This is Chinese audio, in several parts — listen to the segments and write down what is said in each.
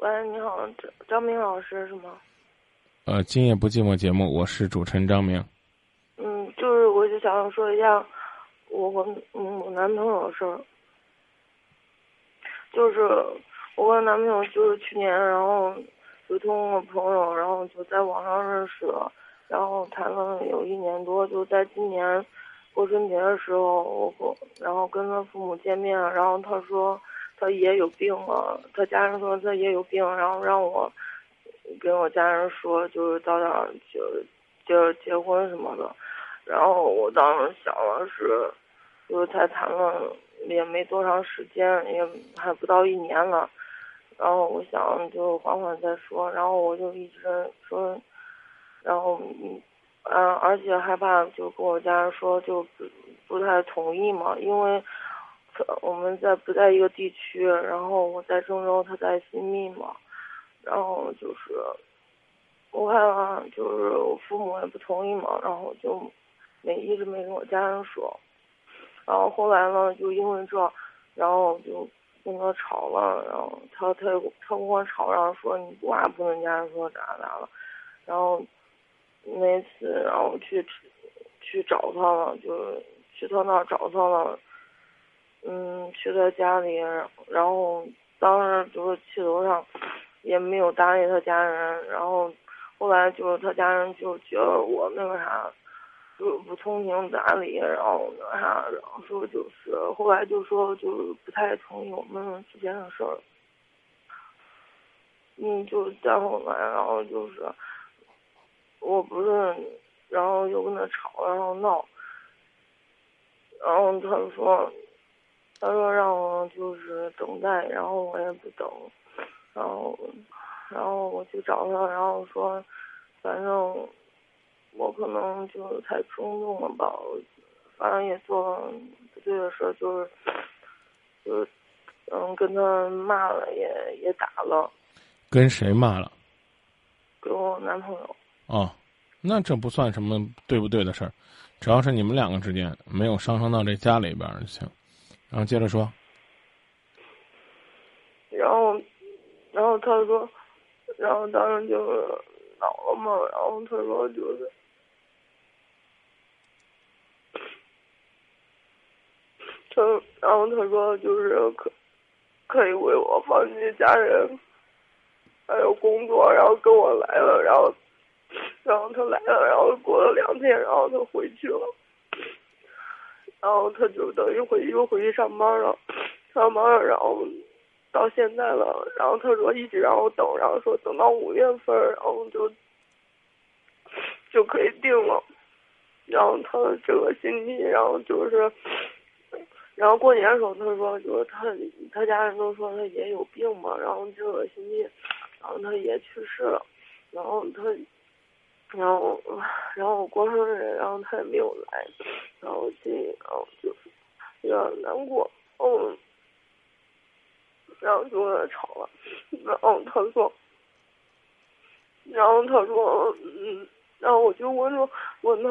喂，你好，张张明老师是吗？呃，今夜不寂寞节目，我是主持人张明。嗯，就是我就想说一下我和嗯我男朋友的事儿，就是我和男朋友就是去年，然后就通过朋友，然后就在网上认识了，然后谈了有一年多，就在今年过春节的时候，我和然后跟他父母见面，然后他说他爷有病了，他家人说他爷有病，然后让我跟我家人说，就是早点就就结婚什么的。然后我当时想的是，就是才谈了也没多长时间，也还不到一年了。然后我想就缓缓再说。然后我就一直说，然后嗯，嗯，而且害怕就跟我家人说就不不太同意嘛，因为我们在不在一个地区，然后我在郑州，他在新密嘛，然后就是我害怕就是我父母也不同意嘛，然后就。没一直没跟我家人说，然后后来呢，就因为这，然后就跟他吵了，然后他他他跟我吵，然后说你不话不跟家人说咋咋了，然后那次然后去去找他了，就是去他那找他了，去他家里，然后当时就是气头上，也没有搭理他家人，然后后来就是他家人就觉得我那个啥。就是不通情达理，然后那啥，然后说就是后来就说就是不太同意我们之间的事儿。嗯，就再后来，然后就是我不是，然后又跟他吵，然后闹，然后他说，他说让我就是等待，然后我也不等，然后，然后我去找他，然后说，反正。我可能就是太冲动了吧，反正也做了不对的事，就是，就是，嗯，跟他骂了，也也打了。跟谁骂了？跟我男朋友。哦，那这不算什么对不对的事儿，只要是你们两个之间没有上升到这家里边就行。然后接着说。然后，然后他说，然后当时就恼了嘛，然后他说就是。他，然后他说就是可，可以为我放弃家人，还有工作，然后跟我来了，然后，然后他来了，然后过了两天，然后他回去了，然后他就等于回又回去上班了，上班了，然后到现在了，然后他说一直让我等，然后说等到五月份，然后就就可以定了，然后他这个星期，然后就是。然后过年的时候，他说就是他他家人都说他爷有病嘛，然后这个星期，然后他爷去世了，然后他，然后 然后我过生日，然后他也没有来，然后心里然后就有点难过，嗯，然后就跟他吵了，然后他说，然后他说嗯。然后我就问说，问他，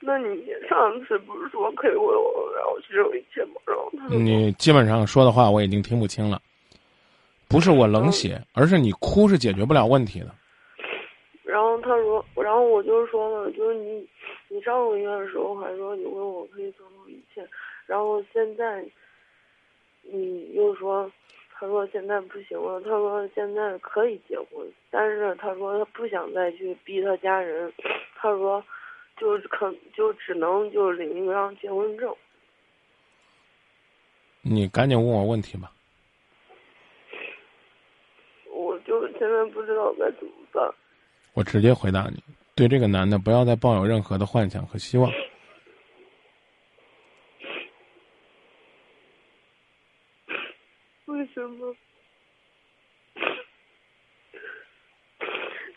那你上次不是说可以为我然后接受一切吗？然后他，你基本上说的话我已经听不清了，不是我冷血，而是你哭是解决不了问题的。我就说了，就是你，你上个月的时候还说你为我可以做到一切，然后现在，你又说。他说现在不行了，他说现在可以结婚，但是他说他不想再去逼他家人，他说，就可就只能就领一张结婚证。你赶紧问我问题吧。我就现在不知道该怎么办。我直接回答你，对这个男的不要再抱有任何的幻想和希望。为什么？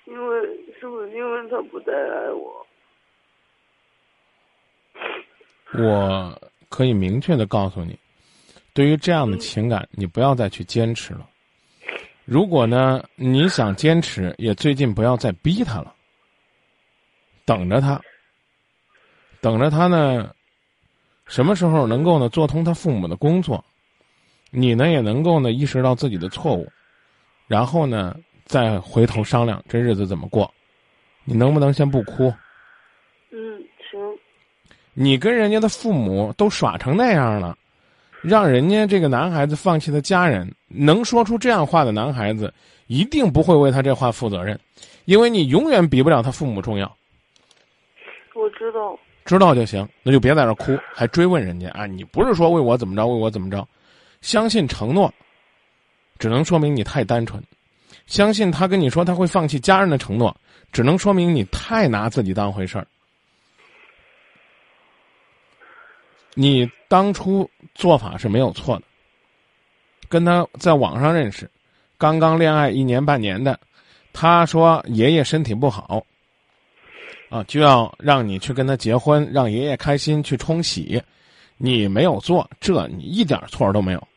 因为是不是因为他不再爱我？我可以明确的告诉你，对于这样的情感，你不要再去坚持了。如果呢，你想坚持，也最近不要再逼他了。等着他，等着他呢，什么时候能够呢做通他父母的工作？你呢也能够呢意识到自己的错误，然后呢，再回头商量这日子怎么过。你能不能先不哭？嗯，行。你跟人家的父母都耍成那样了，让人家这个男孩子放弃他家人，能说出这样话的男孩子，一定不会为他这话负责任，因为你永远比不了他父母重要。知道。知道就行，那就别在这哭，还追问人家啊！你不是说为我怎么着，为我怎么着？相信承诺，只能说明你太单纯；相信他跟你说他会放弃家人的承诺，只能说明你太拿自己当回事儿。你当初做法是没有错的，跟他在网上认识，刚刚恋爱一年半年的，他说爷爷身体不好。啊，就要让你去跟他结婚，让爷爷开心去冲喜，你没有做，这你一点错都没有。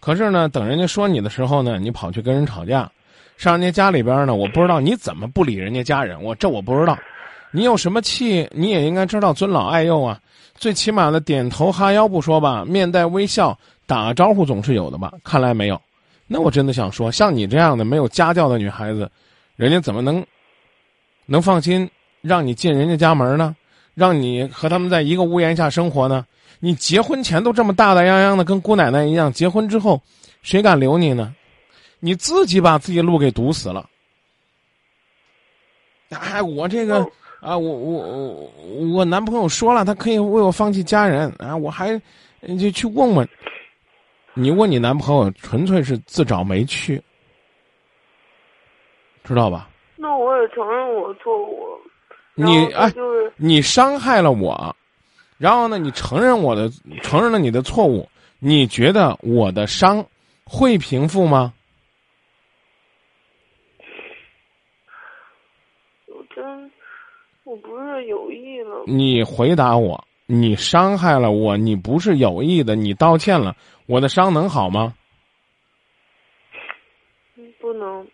可是呢，等人家说你的时候呢，你跑去跟人吵架，上人家家里边呢，我不知道你怎么不理人家家人，我这我不知道。你有什么气，你也应该知道尊老爱幼啊，最起码的点头哈腰不说吧，面带微笑打个招呼总是有的吧？看来没有。那我真的想说，像你这样的没有家教的女孩子，人家怎么能能放心？让你进人家家门呢，让你和他们在一个屋檐下生活呢？你结婚前都这么大大泱泱的，跟姑奶奶一样，结婚之后，谁敢留你呢？你自己把自己路给堵死了。哎，我这个啊，我我我我男朋友说了，他可以为我放弃家人啊，我还就去问问。你问你男朋友，纯粹是自找没趣，知道吧？那我也承认我错误。你哎，你伤害了我，然后呢？你承认我的，承认了你的错误，你觉得我的伤会平复吗？我真，我不是有意的。你回答我，你伤害了我，你不是有意的，你道歉了，我的伤能好吗？不能。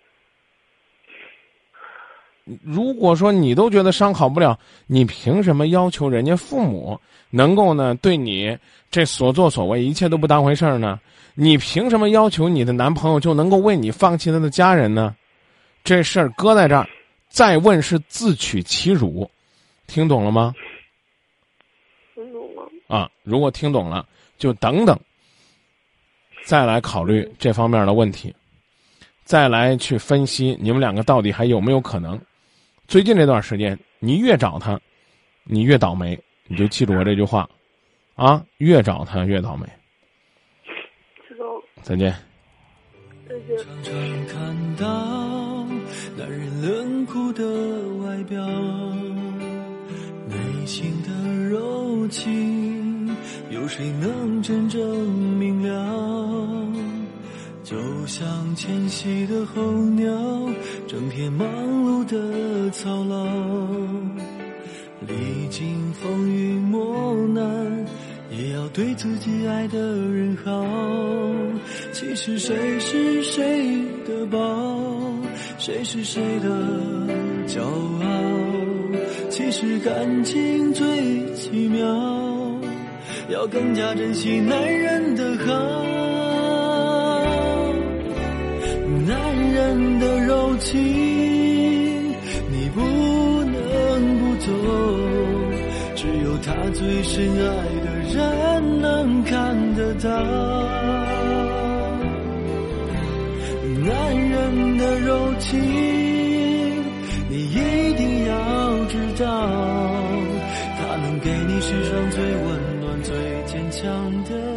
如果说你都觉得伤好不了，你凭什么要求人家父母能够呢对你这所作所为一切都不当回事儿呢？你凭什么要求你的男朋友就能够为你放弃他的家人呢？这事儿搁在这儿，再问是自取其辱，听懂了吗？听懂了。啊，如果听懂了，就等等，再来考虑这方面的问题，再来去分析你们两个到底还有没有可能。最近这段时间，你越找他，你越倒霉。你就记住我这句话，啊，越找他越倒霉。知道了。再见。再见。常常看到男人冷酷的外表，内心的柔情，有谁能真正明了？就像迁徙的候鸟，整天忙风雨磨难，也要对自己爱的人好。其实谁是谁的宝，谁是谁的骄傲？其实感情最奇妙，要更加珍惜男人的好。男人的柔情，你不能不走，他最深爱的人能看得到。男人的柔情，你一定要知道，他能给你世上最温暖、最坚强的。